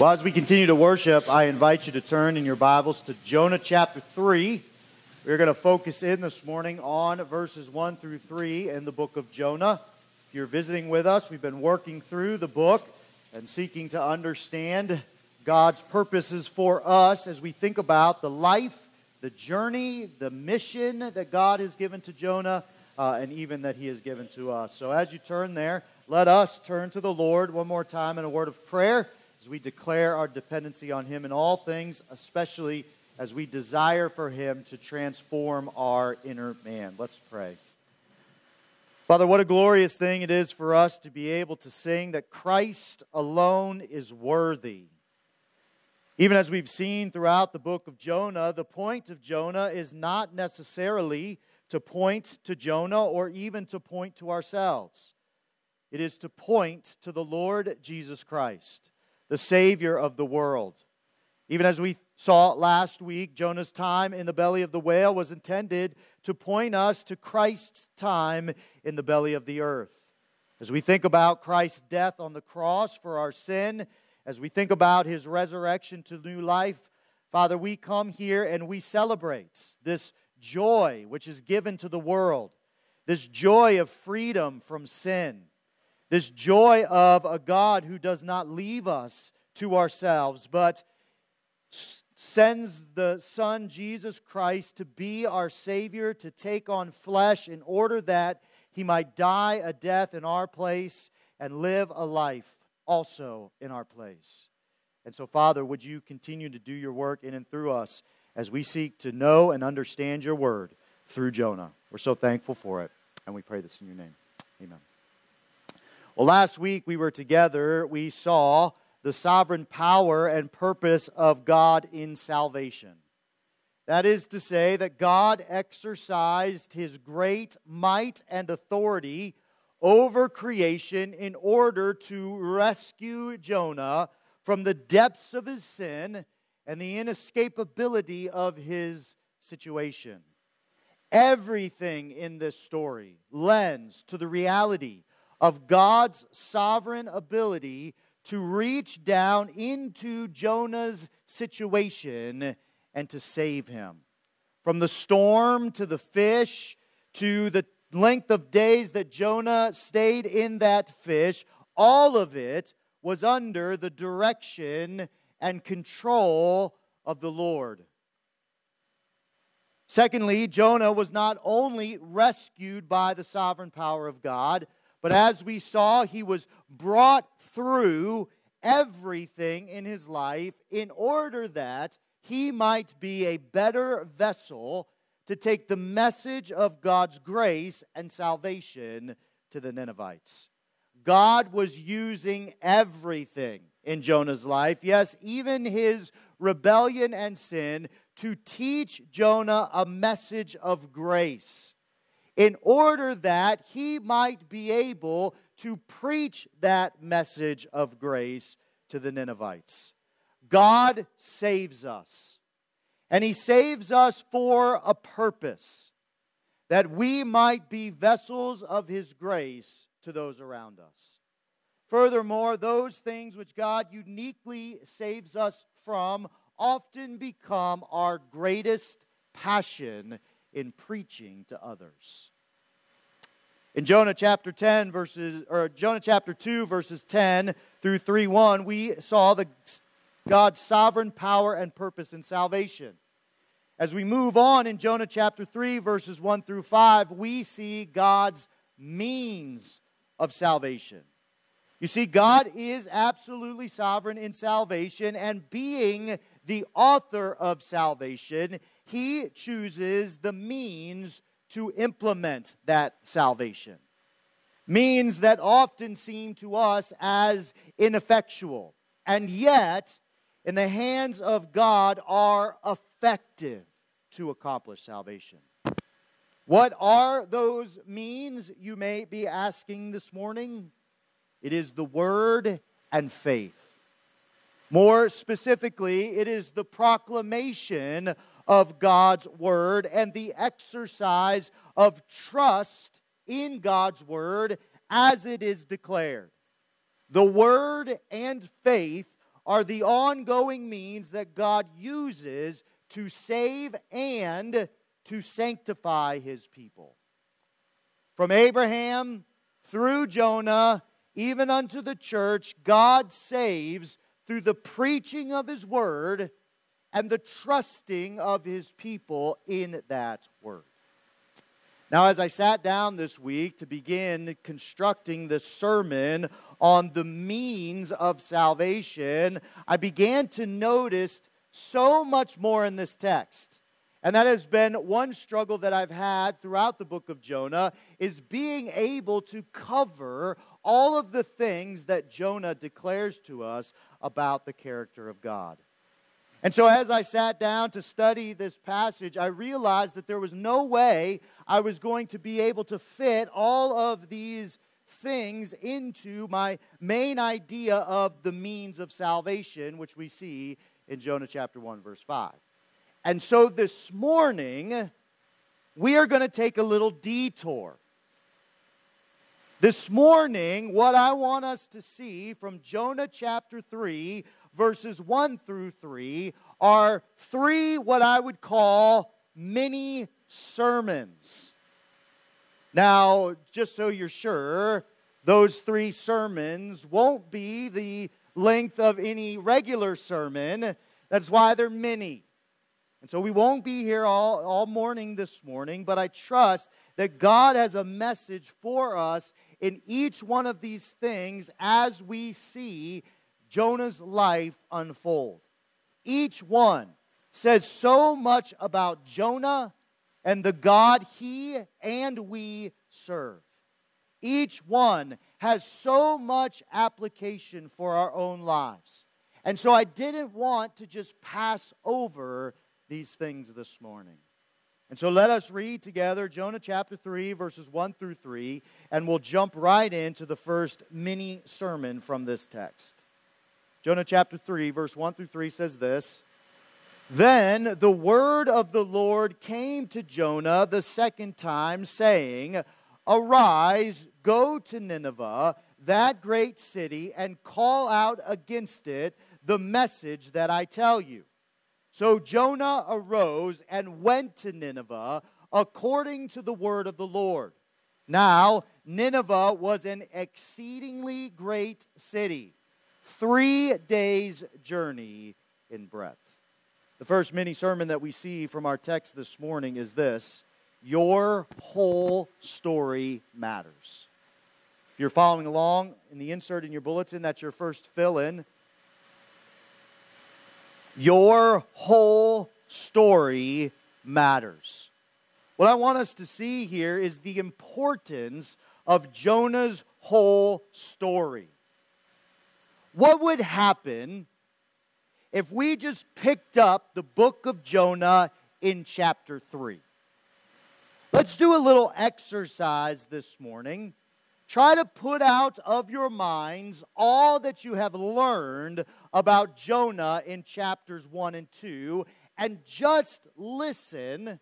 Well, as we continue to worship, I invite you to turn in your Bibles to Jonah chapter 3. We're going to focus in this morning on verses 1 through 3 in the book of Jonah. If you're visiting with us, we've been working through the book and seeking to understand God's purposes for us as we think about the life, the journey, the mission that God has given to Jonah, uh, and even that he has given to us. So as you turn there, let us turn to the Lord one more time in a word of prayer as we declare our dependency on Him in all things, especially as we desire for Him to transform our inner man. Let's pray. Father, what a glorious thing it is for us to be able to sing that Christ alone is worthy. Even as we've seen throughout the book of Jonah, the point of Jonah is not necessarily to point to Jonah or even to point to ourselves. It is to point to the Lord Jesus Christ the Savior of the world. Even as we saw last week, Jonah's time in the belly of the whale was intended to point us to Christ's time in the belly of the earth. As we think about Christ's death on the cross for our sin, as we think about his resurrection to new life, Father, we come here and we celebrate this joy which is given to the world, this joy of freedom from sin this joy of a God who does not leave us to ourselves, but sends the Son, Jesus Christ, to be our Savior, to take on flesh in order that he might die a death in our place and live a life also in our place. And so, Father, would you continue to do your work in and through us as we seek to know and understand your word through Jonah? We're so thankful for it, and we pray this in your name. Amen. Well, last week we were together, we saw the sovereign power and purpose of God in salvation. That is to say, that God exercised his great might and authority over creation in order to rescue Jonah from the depths of his sin and the inescapability of his situation. Everything in this story lends to the reality of God's sovereign ability to reach down into Jonah's situation and to save him. From the storm to the fish to the length of days that Jonah stayed in that fish, all of it was under the direction and control of the Lord. Secondly, Jonah was not only rescued by the sovereign power of God, but as we saw, he was brought through everything in his life in order that he might be a better vessel to take the message of God's grace and salvation to the Ninevites. God was using everything in Jonah's life, yes, even his rebellion and sin, to teach Jonah a message of grace in order that he might be able to preach that message of grace to the Ninevites. God saves us, and he saves us for a purpose that we might be vessels of his grace to those around us. Furthermore, those things which God uniquely saves us from often become our greatest passion in preaching to others. In Jonah chapter 10 verses or Jonah chapter 2 verses 10 through 3 1, we saw the God's sovereign power and purpose in salvation. As we move on in Jonah chapter 3 verses 1 through 5, we see God's means of salvation. You see, God is absolutely sovereign in salvation, and being the author of salvation, He chooses the means to implement that salvation. Means that often seem to us as ineffectual, and yet, in the hands of God, are effective to accomplish salvation. What are those means, you may be asking this morning? It is the Word and faith. More specifically, it is the proclamation of God's Word and the exercise of trust in God's Word as it is declared. The Word and faith are the ongoing means that God uses to save and to sanctify his people. From Abraham through Jonah, even unto the church, God saves through the preaching of his word and the trusting of his people in that word. Now, as I sat down this week to begin constructing this sermon on the means of salvation, I began to notice so much more in this text. And that has been one struggle that I've had throughout the book of Jonah is being able to cover all of the things that Jonah declares to us about the character of God. And so, as I sat down to study this passage, I realized that there was no way I was going to be able to fit all of these things into my main idea of the means of salvation, which we see in Jonah chapter 1, verse 5. And so, this morning, we are going to take a little detour. This morning, what I want us to see from Jonah chapter 3 verses 1 through 3 are three what I would call mini sermons. Now, just so you're sure, those three sermons won't be the length of any regular sermon. That's why they're mini. And so we won't be here all, all morning this morning, but I trust that God has a message for us in each one of these things as we see Jonah's life unfold. Each one says so much about Jonah and the God he and we serve. Each one has so much application for our own lives. And so I didn't want to just pass over these things this morning. And so let us read together Jonah chapter 3, verses 1 through 3, and we'll jump right into the first mini sermon from this text. Jonah chapter 3, verse 1 through 3 says this Then the word of the Lord came to Jonah the second time, saying, Arise, go to Nineveh, that great city, and call out against it the message that I tell you. So Jonah arose and went to Nineveh according to the word of the Lord. Now, Nineveh was an exceedingly great city three days' journey in breadth. The first mini sermon that we see from our text this morning is this Your whole story matters. If you're following along in the insert in your bulletin, that's your first fill in. Your whole story matters. What I want us to see here is the importance of Jonah's whole story. What would happen if we just picked up the book of Jonah in chapter 3? Let's do a little exercise this morning. Try to put out of your minds all that you have learned about Jonah in chapters 1 and 2 and just listen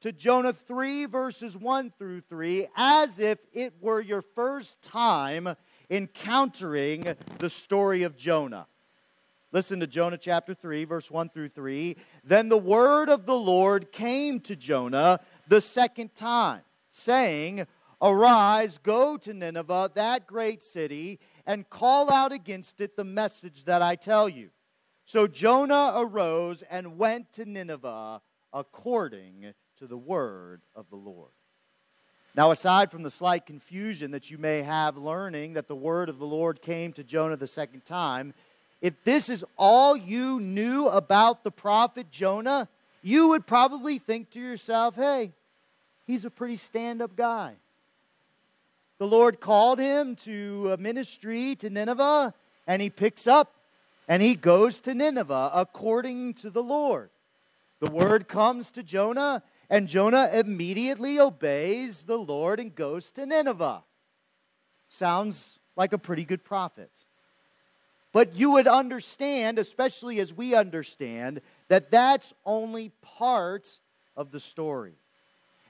to Jonah 3, verses 1 through 3, as if it were your first time encountering the story of Jonah. Listen to Jonah chapter 3, verse 1 through 3. Then the word of the Lord came to Jonah the second time, saying, Arise, go to Nineveh, that great city, and call out against it the message that I tell you. So Jonah arose and went to Nineveh according to the word of the Lord. Now, aside from the slight confusion that you may have learning that the word of the Lord came to Jonah the second time, if this is all you knew about the prophet Jonah, you would probably think to yourself, hey, he's a pretty stand up guy. The Lord called him to a ministry to Nineveh, and he picks up and he goes to Nineveh according to the Lord. The word comes to Jonah, and Jonah immediately obeys the Lord and goes to Nineveh. Sounds like a pretty good prophet. But you would understand, especially as we understand, that that's only part of the story.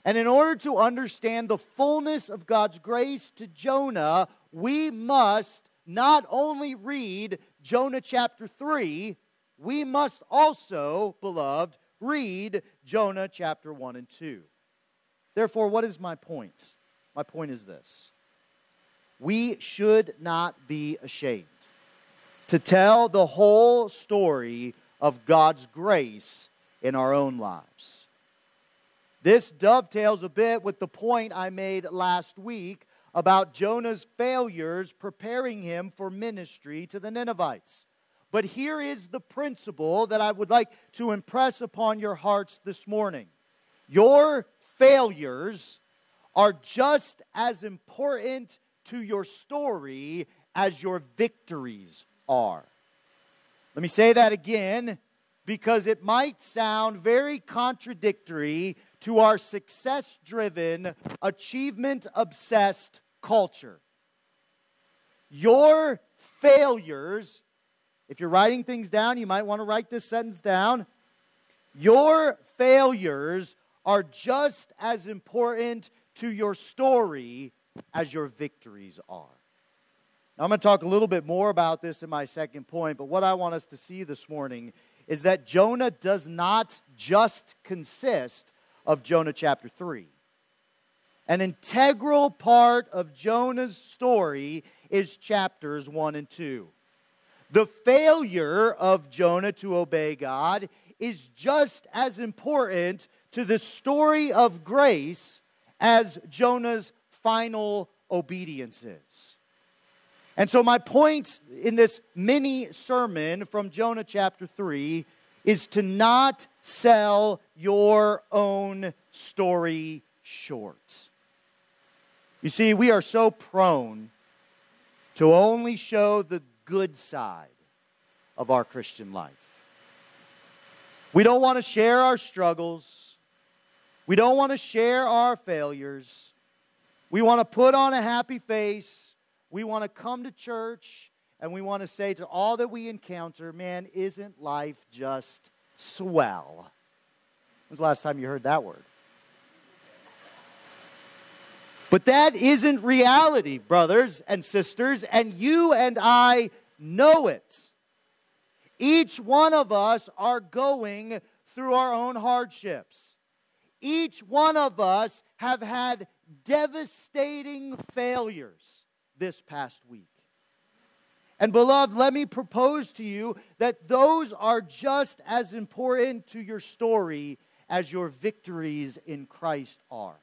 And in order to understand the fullness of God's grace to Jonah, we must not only read Jonah chapter 3, we must also, beloved, read Jonah chapter 1 and 2. Therefore, what is my point? My point is this we should not be ashamed to tell the whole story of God's grace in our own lives. This dovetails a bit with the point I made last week about Jonah's failures preparing him for ministry to the Ninevites. But here is the principle that I would like to impress upon your hearts this morning. Your failures are just as important to your story as your victories are. Let me say that again because it might sound very contradictory to our success driven, achievement obsessed culture. Your failures, if you're writing things down, you might want to write this sentence down. Your failures are just as important to your story as your victories are. Now, I'm going to talk a little bit more about this in my second point, but what I want us to see this morning is that Jonah does not just consist of Jonah chapter 3. An integral part of Jonah's story is chapters 1 and 2. The failure of Jonah to obey God is just as important to the story of grace as Jonah's final obedience is. And so, my point in this mini sermon from Jonah chapter 3 is to not sell your own story short. You see, we are so prone to only show the good side of our Christian life. We don't want to share our struggles. We don't want to share our failures. We want to put on a happy face. We want to come to church and we want to say to all that we encounter, man, isn't life just swell? When's the last time you heard that word? But that isn't reality, brothers and sisters, and you and I know it. Each one of us are going through our own hardships. Each one of us have had devastating failures this past week. And beloved, let me propose to you that those are just as important to your story as your victories in Christ are.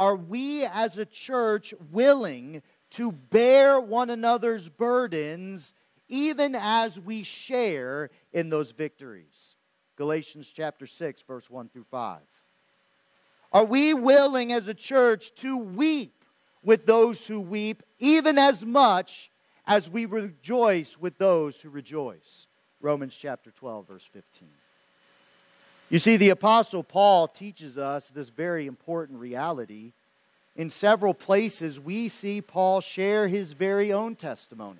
Are we as a church willing to bear one another's burdens even as we share in those victories? Galatians chapter 6, verse 1 through 5. Are we willing as a church to weep with those who weep, even as much as we rejoice with those who rejoice? Romans chapter 12, verse 15. You see, the Apostle Paul teaches us this very important reality. In several places, we see Paul share his very own testimony,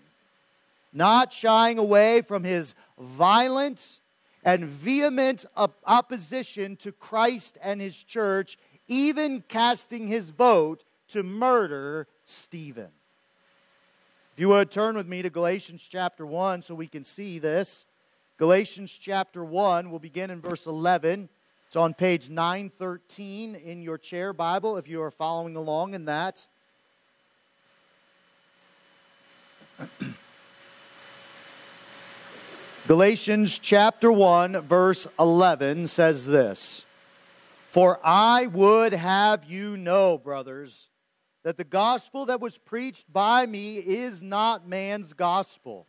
not shying away from his violent and vehement opposition to Christ and his church, even casting his vote to murder Stephen. If you would turn with me to Galatians chapter 1 so we can see this. Galatians chapter 1, we'll begin in verse 11. It's on page 913 in your chair Bible if you are following along in that. Galatians chapter 1, verse 11 says this For I would have you know, brothers, that the gospel that was preached by me is not man's gospel.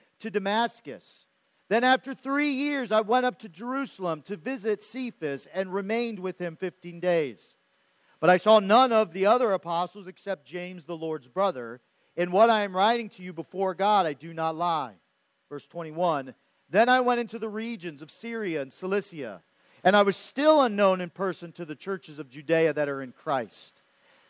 to Damascus. Then, after three years, I went up to Jerusalem to visit Cephas and remained with him 15 days. But I saw none of the other apostles except James, the Lord's brother. In what I am writing to you before God, I do not lie. Verse 21 Then I went into the regions of Syria and Cilicia, and I was still unknown in person to the churches of Judea that are in Christ.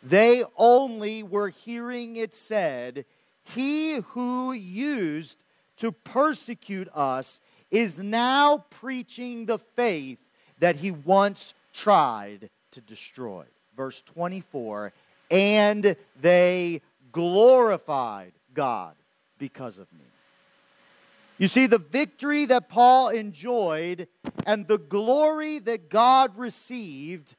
They only were hearing it said, He who used to persecute us is now preaching the faith that he once tried to destroy. Verse 24, and they glorified God because of me. You see, the victory that Paul enjoyed and the glory that God received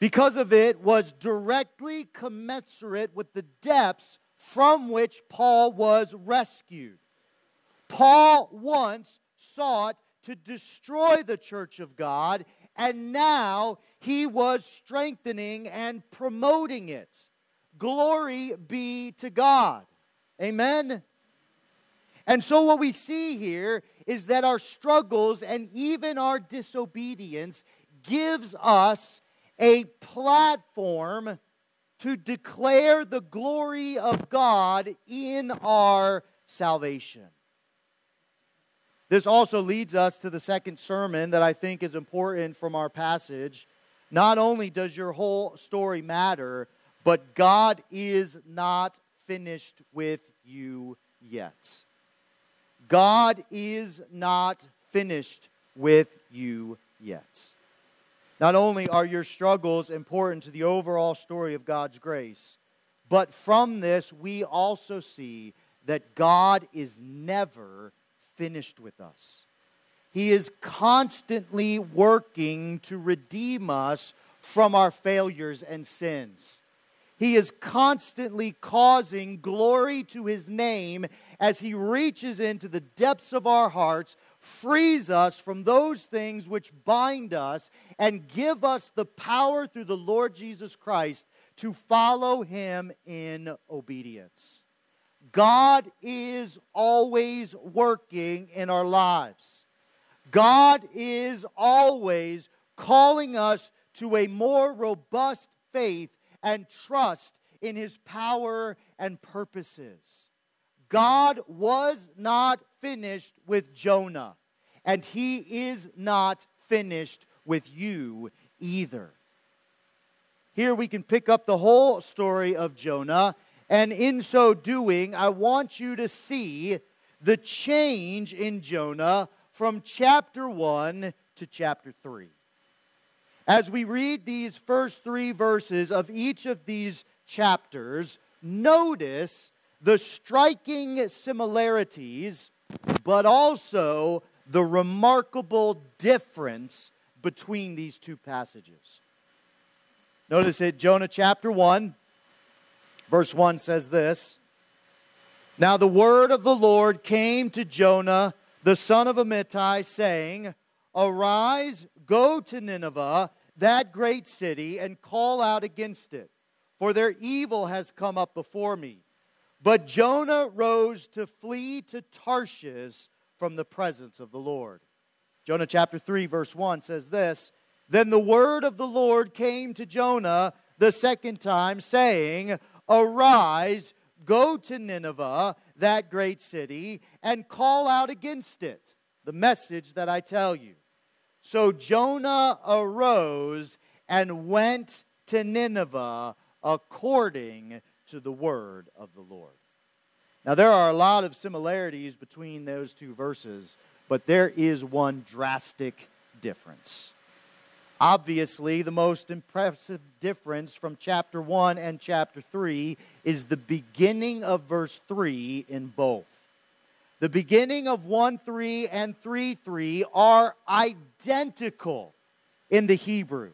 because of it was directly commensurate with the depths from which Paul was rescued. Paul once sought to destroy the church of God, and now he was strengthening and promoting it. Glory be to God. Amen. And so, what we see here is that our struggles and even our disobedience gives us a platform to declare the glory of God in our salvation. This also leads us to the second sermon that I think is important from our passage. Not only does your whole story matter, but God is not finished with you yet. God is not finished with you yet. Not only are your struggles important to the overall story of God's grace, but from this we also see that God is never finished with us. He is constantly working to redeem us from our failures and sins. He is constantly causing glory to his name as he reaches into the depths of our hearts, frees us from those things which bind us, and give us the power through the Lord Jesus Christ to follow him in obedience. God is always working in our lives. God is always calling us to a more robust faith and trust in his power and purposes. God was not finished with Jonah, and he is not finished with you either. Here we can pick up the whole story of Jonah and in so doing, I want you to see the change in Jonah from chapter 1 to chapter 3. As we read these first three verses of each of these chapters, notice the striking similarities, but also the remarkable difference between these two passages. Notice it, Jonah chapter 1, Verse 1 says this Now the word of the Lord came to Jonah, the son of Amittai, saying, Arise, go to Nineveh, that great city, and call out against it, for their evil has come up before me. But Jonah rose to flee to Tarshish from the presence of the Lord. Jonah chapter 3, verse 1 says this Then the word of the Lord came to Jonah the second time, saying, Arise, go to Nineveh, that great city, and call out against it. The message that I tell you. So Jonah arose and went to Nineveh according to the word of the Lord. Now, there are a lot of similarities between those two verses, but there is one drastic difference. Obviously, the most impressive difference from chapter 1 and chapter 3 is the beginning of verse 3 in both. The beginning of 1 3 and 3 3 are identical in the Hebrew.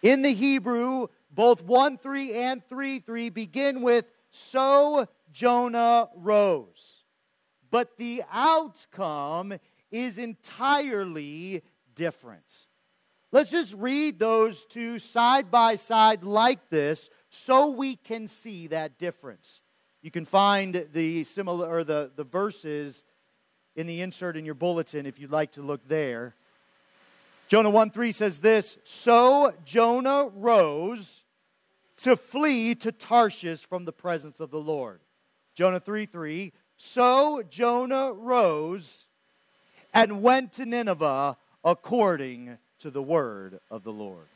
In the Hebrew, both 1 3 and 3 3 begin with, So Jonah rose. but the outcome is entirely different. Let's just read those two side by side like this so we can see that difference. You can find the similar or the, the verses in the insert in your bulletin if you'd like to look there. Jonah 1 3 says this So Jonah rose to flee to Tarshish from the presence of the Lord. Jonah 3 3 So Jonah rose and went to Nineveh according to the word of the Lord.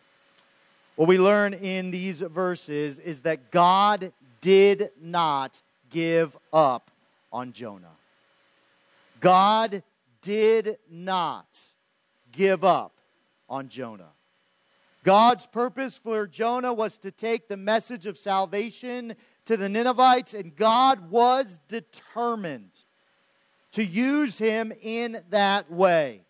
What we learn in these verses is that God did not give up on Jonah. God did not give up on Jonah. God's purpose for Jonah was to take the message of salvation to the Ninevites, and God was determined to use him in that way.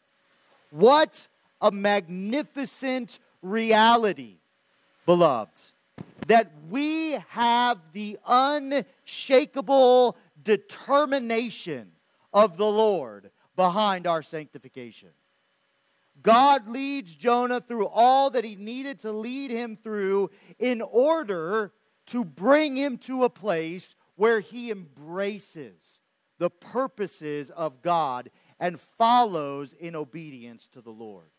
What a magnificent reality, beloved, that we have the unshakable determination of the Lord behind our sanctification. God leads Jonah through all that he needed to lead him through in order to bring him to a place where he embraces the purposes of God and follows in obedience to the Lord.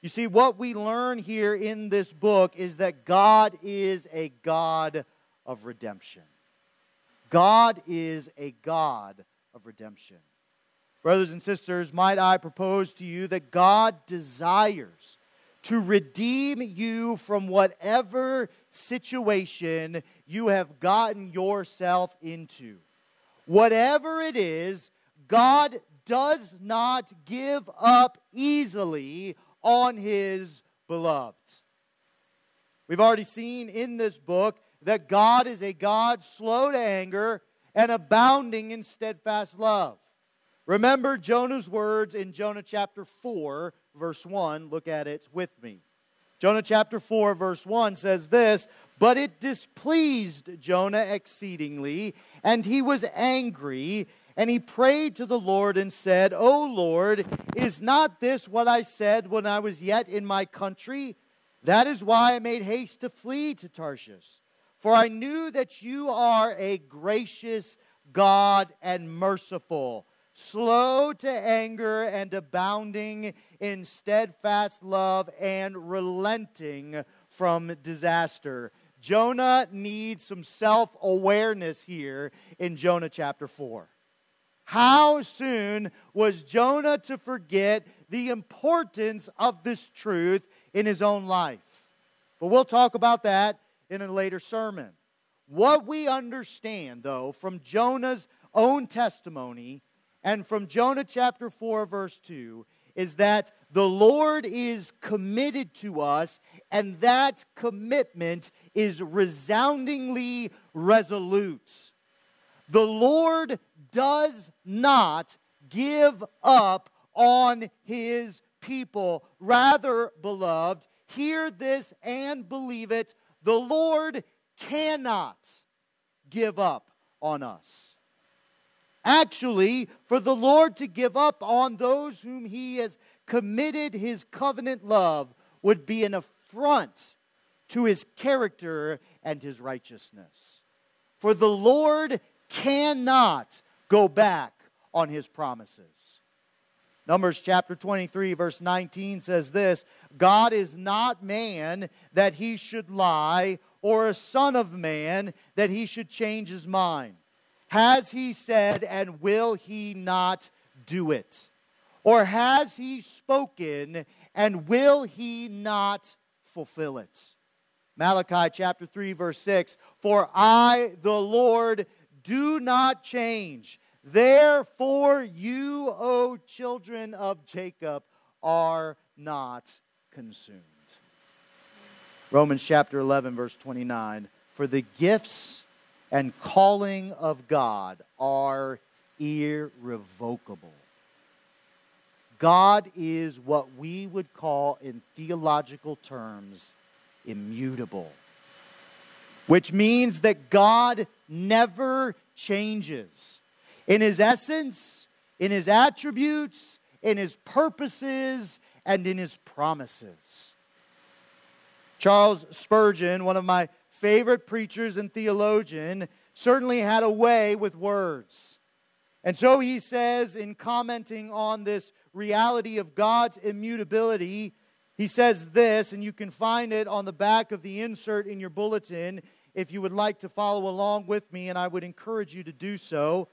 You see, what we learn here in this book is that God is a God of redemption. God is a God of redemption. Brothers and sisters, might I propose to you that God desires to redeem you from whatever situation you have gotten yourself into. Whatever it is, God does not give up easily on his beloved. We've already seen in this book that God is a God slow to anger and abounding in steadfast love. Remember Jonah's words in Jonah chapter 4, verse 1. Look at it with me. Jonah chapter 4, verse 1 says this But it displeased Jonah exceedingly, and he was angry, and he prayed to the Lord and said, O Lord, is not this what I said when I was yet in my country? That is why I made haste to flee to Tarshish. For I knew that you are a gracious God and merciful, slow to anger and abounding in steadfast love and relenting from disaster. Jonah needs some self awareness here in Jonah chapter 4. How soon was Jonah to forget the importance of this truth in his own life? But we'll talk about that in a later sermon. What we understand, though, from Jonah's own testimony and from Jonah chapter 4, verse 2, is that the Lord is committed to us, and that commitment is resoundingly resolute. The Lord does not give up on his people. Rather, beloved, hear this and believe it the Lord cannot give up on us. Actually, for the Lord to give up on those whom he has committed his covenant love would be an affront to his character and his righteousness. For the Lord cannot go back on his promises. Numbers chapter 23, verse 19 says this God is not man that he should lie, or a son of man that he should change his mind. Has he said, and will he not do it? Or has he spoken, and will he not fulfill it? Malachi chapter 3, verse 6 For I, the Lord, do not change. Therefore, you, O children of Jacob, are not consumed. Romans chapter 11, verse 29. For the gifts and calling of God are irrevocable. God is what we would call, in theological terms, immutable, which means that God never changes. in his essence, in his attributes, in his purposes, and in his promises. Charles Spurgeon, one of my favorite preachers and theologian, certainly had a way with words. And so he says, in commenting on this reality of God's immutability, he says this, and you can find it on the back of the insert in your bulletin if you would like to follow along with me, and I would encourage you to do so.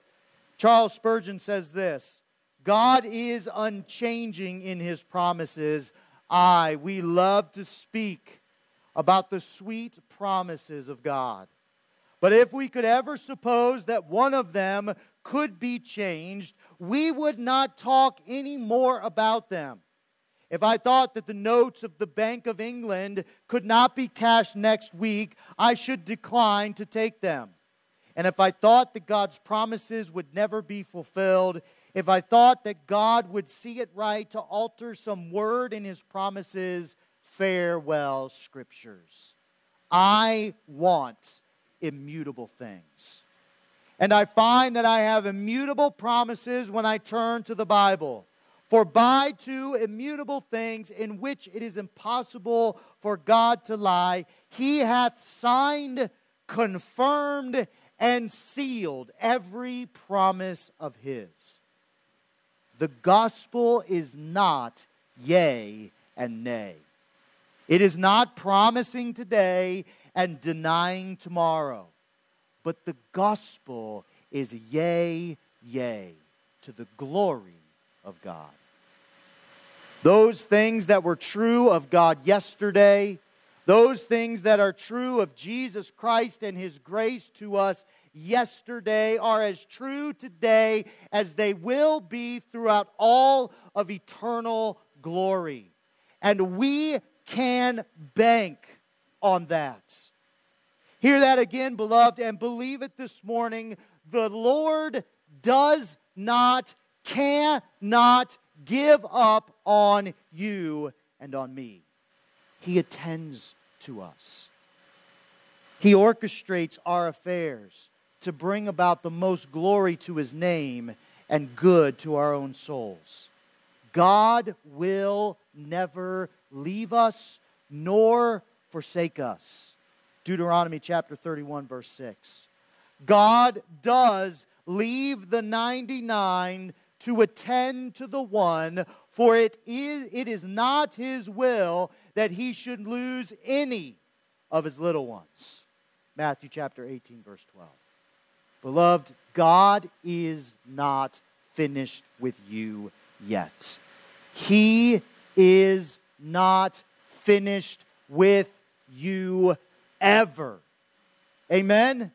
Charles Spurgeon says this God is unchanging in his promises. I, we love to speak about the sweet promises of God. But if we could ever suppose that one of them could be changed, we would not talk any more about them. If I thought that the notes of the Bank of England could not be cashed next week, I should decline to take them. And if I thought that God's promises would never be fulfilled, if I thought that God would see it right to alter some word in his promises, farewell, scriptures. I want immutable things. And I find that I have immutable promises when I turn to the Bible. For by two immutable things in which it is impossible for God to lie, he hath signed, confirmed, and sealed every promise of his. The gospel is not yea and nay. It is not promising today and denying tomorrow, but the gospel is yea, yea, to the glory of God. Those things that were true of God yesterday, those things that are true of Jesus Christ and His grace to us yesterday are as true today as they will be throughout all of eternal glory. And we can bank on that. Hear that again, beloved, and believe it this morning. The Lord does not, cannot give up on you and on me. He attends to us. He orchestrates our affairs to bring about the most glory to his name and good to our own souls. God will never leave us nor forsake us. Deuteronomy chapter 31, verse 6. God does leave the 99 to attend to the one, for it is, it is not his will that he should lose any of his little ones. Matthew chapter 18, verse 12. Beloved, God is not finished with you yet. He is not finished with you ever. Amen?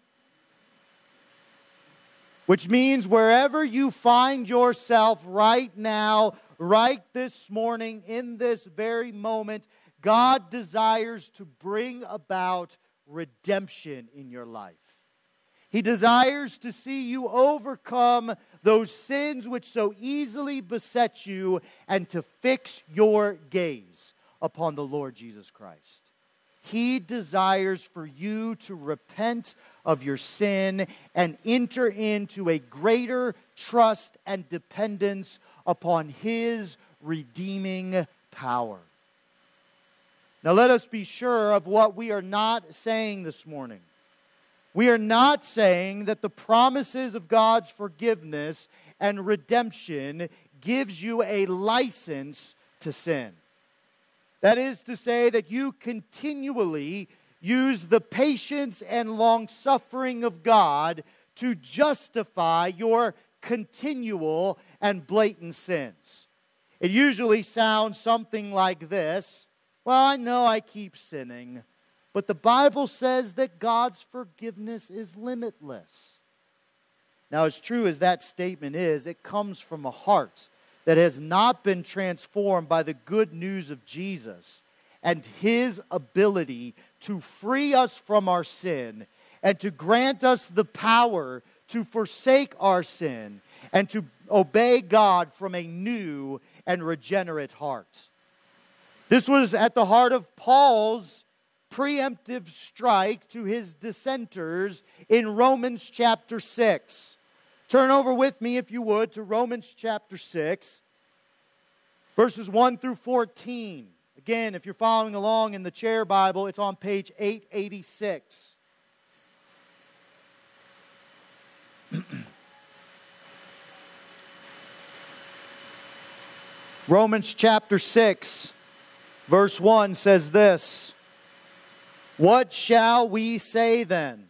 Which means wherever you find yourself right now, right this morning, in this very moment, God desires to bring about redemption in your life. He desires to see you overcome those sins which so easily beset you and to fix your gaze upon the Lord Jesus Christ. He desires for you to repent of your sin and enter into a greater trust and dependence upon His redeeming power. Now, let us be sure of what we are not saying this morning. We are not saying that the promises of God's forgiveness and redemption gives you a license to sin. That is to say, that you continually use the patience and long suffering of God to justify your continual and blatant sins. It usually sounds something like this Well, I know I keep sinning, but the Bible says that God's forgiveness is limitless. Now, as true as that statement is, it comes from a heart that has not been transformed by the good news of Jesus and his ability to free us from our sin and to grant us the power to forsake our sin and to obey God from a new and regenerate heart. This was at the heart of Paul's preemptive strike to his dissenters in Romans chapter 6. Turn over with me, if you would, to Romans chapter 6, verses 1 through 14. Again, if you're following along in the chair Bible, it's on page 886. Romans chapter 6, verse 1 says this What shall we say then?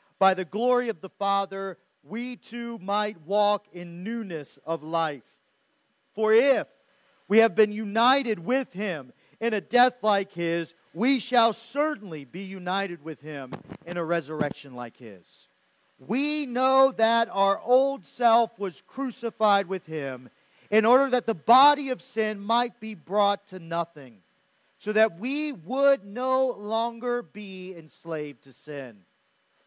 by the glory of the Father, we too might walk in newness of life. For if we have been united with him in a death like his, we shall certainly be united with him in a resurrection like his. We know that our old self was crucified with him in order that the body of sin might be brought to nothing, so that we would no longer be enslaved to sin.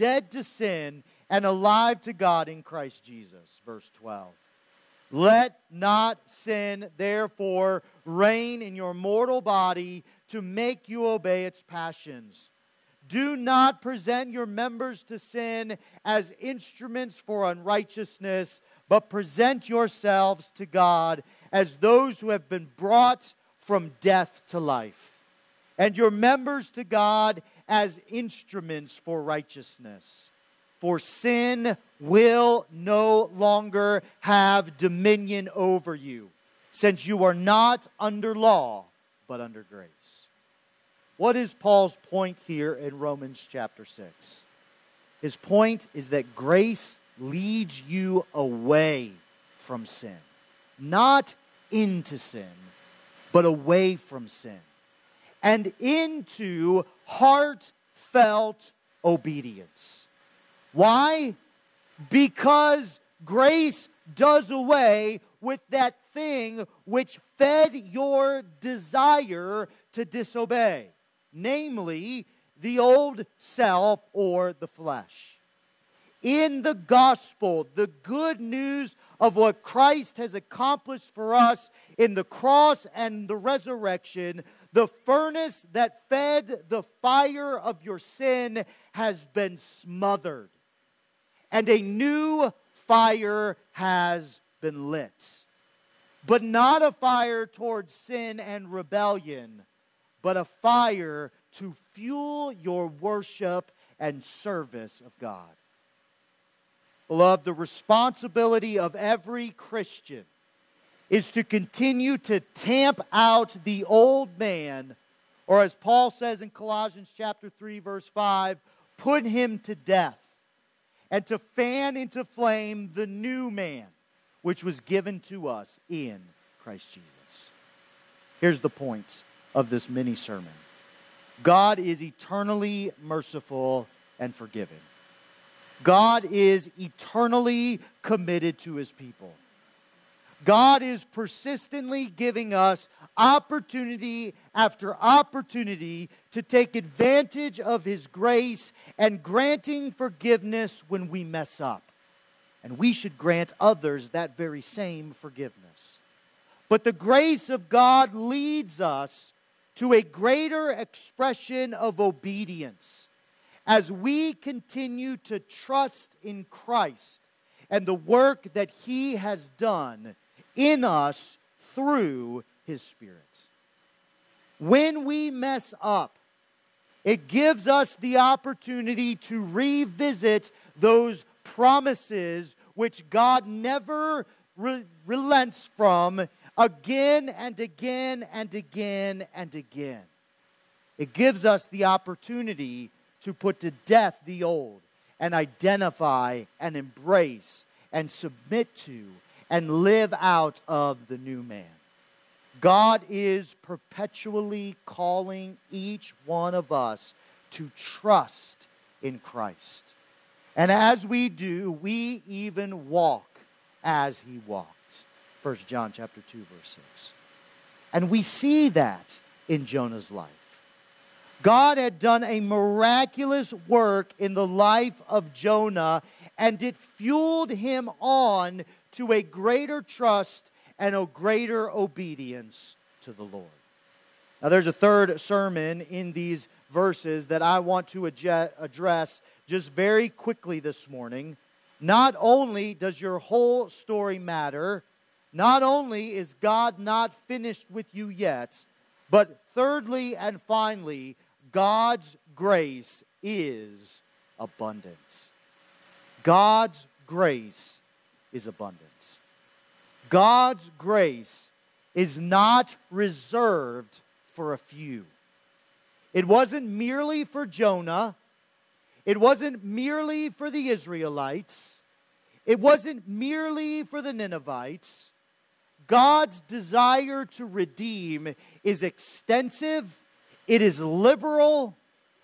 dead to sin and alive to God in Christ Jesus. Verse 12. Let not sin, therefore, reign in your mortal body to make you obey its passions. Do not present your members to sin as instruments for unrighteousness but present yourselves to God as those who have been brought from death to life, and your members to God as instruments for righteousness. For sin will no longer have dominion over you, since you are not under law, but under grace. What is Paul's point here in Romans chapter 6? His point is that grace leads you away from sin. Not into sin, but away from sin. And into heartfelt obedience. Why? Because grace does away with that thing which fed your desire to disobey, namely the old self or the flesh in the gospel, the good news of what Christ has accomplished for us in the cross and the resurrection, the furnace that fed the fire of your sin has been smothered, and a new fire has been lit. But not a fire towards sin and rebellion, but a fire to fuel your worship and service of God. Beloved, the responsibility of every Christian is to continue to tamp out the old man, or as Paul says in Colossians chapter 3, verse 5, put him to death, and to fan into flame the new man, which was given to us in Christ Jesus. Here's the point of this mini sermon God is eternally merciful and forgiving. God is eternally committed to his people. God is persistently giving us opportunity after opportunity to take advantage of his grace and granting forgiveness when we mess up. And we should grant others that very same forgiveness. But the grace of God leads us to a greater expression of obedience as we continue to trust in Christ and the work that He has done in us through His Spirit. When we mess up, it gives us the opportunity to revisit those promises which God never re- relents from again and again and again and again. It gives us the opportunity to put to death the old and identify and embrace and submit to and live out of the new man. God is perpetually calling each one of us to trust in Christ. And as we do, we even walk as he walked. 1 John chapter 2 verse 6. And we see that in Jonah's life. God had done a miraculous work in the life of Jonah, and it fueled him on to a greater trust and a greater obedience to the Lord. Now, there's a third sermon in these verses that I want to address just very quickly this morning. Not only does your whole story matter, not only is God not finished with you yet, but thirdly and finally, God's grace is abundance. God's grace is abundance. God's grace is not reserved for a few. It wasn't merely for Jonah. It wasn't merely for the Israelites. It wasn't merely for the Ninevites. God's desire to redeem is extensive, it is liberal,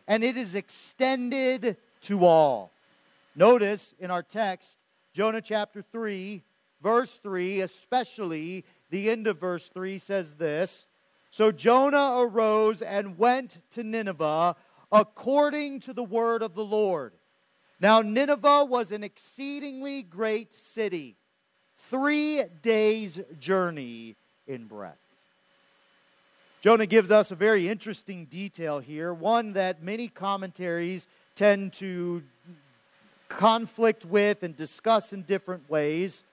and it is extended to all. Notice in our text, Jonah chapter 3, verse 3, especially the end of verse 3 says this So Jonah arose and went to Nineveh according to the word of the Lord. Now, Nineveh was an exceedingly great city, three days' journey in breadth. Jonah gives us a very interesting detail here, one that many commentaries tend to conflict with and discuss in different ways.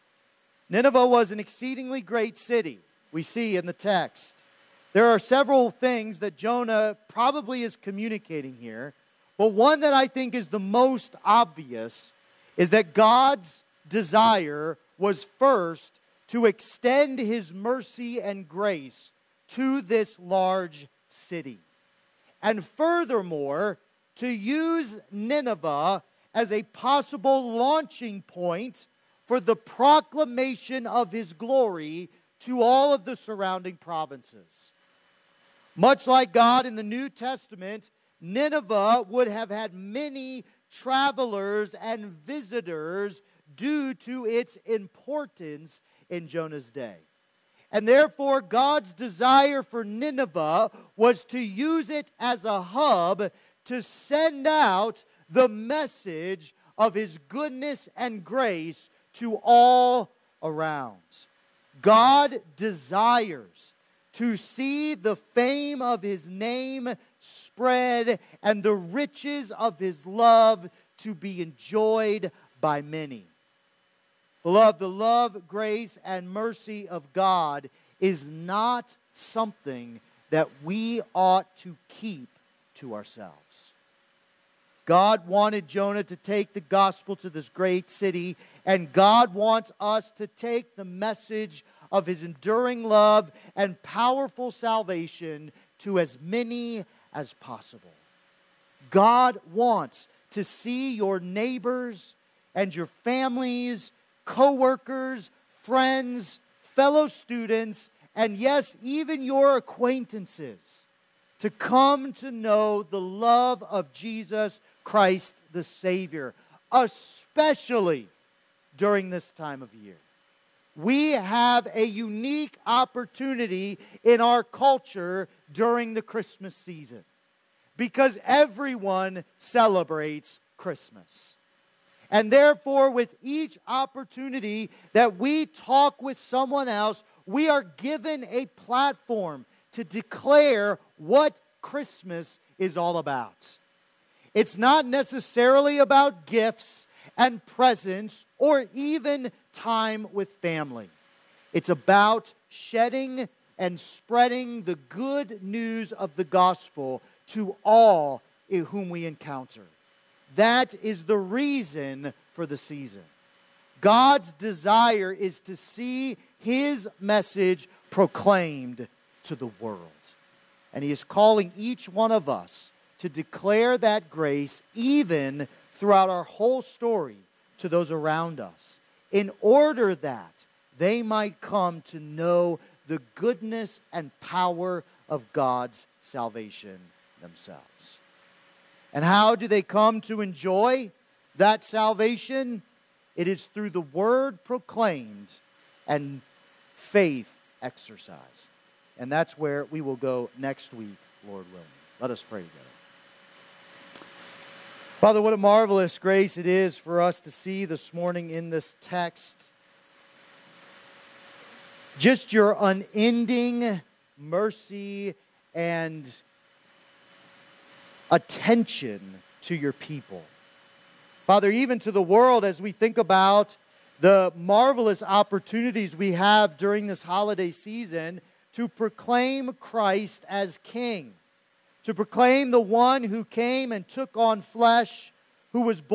Nineveh was an exceedingly great city, we see in the text. There are several things that Jonah probably is communicating here, but one that I think is the most obvious is that God's desire was first to extend his mercy and grace to this large city. And furthermore, to use Nineveh as a possible launching point for the proclamation of his glory to all of the surrounding provinces. Much like God in the New Testament, Nineveh would have had many travelers and visitors due to its importance in Jonah's day. And therefore, God's desire for Nineveh was to use it as a hub to send out the message of his goodness and grace to all around. God desires to see the fame of his name spread and the riches of his love to be enjoyed by many. Beloved, the love, grace, and mercy of God is not something that we ought to keep to ourselves. God wanted Jonah to take the gospel to this great city, and God wants us to take the message of his enduring love and powerful salvation to as many as possible. God wants to see your neighbors and your families, coworkers, friends, fellow students, and yes, even your acquaintances to come to know the love of Jesus Christ the Savior, especially during this time of year we have a unique opportunity in our culture during the Christmas season because everyone celebrates Christmas. And therefore, with each opportunity that we talk with someone else, we are given a platform to declare what Christmas is all about. It's not necessarily about gifts and presents or even time with family. It's about shedding and spreading the good news of the gospel to all whom we encounter. That is the reason for the season. God's desire is to see his message proclaimed to the world. And he is calling each one of us to declare that grace even throughout our whole story to those around us, in order that they might come to know the goodness and power of God's salvation themselves. And how do they come to enjoy that salvation? It is through the word proclaimed and faith exercised. And that's where we will go next week, Lord willing. Let us pray together. Father, what a marvelous grace it is for us to see this morning in this text. Just your unending mercy and attention to your people. Father, even to the world, as we think about the marvelous opportunities we have during this holiday season to proclaim Christ as King to proclaim the one who came and took on flesh, who was born.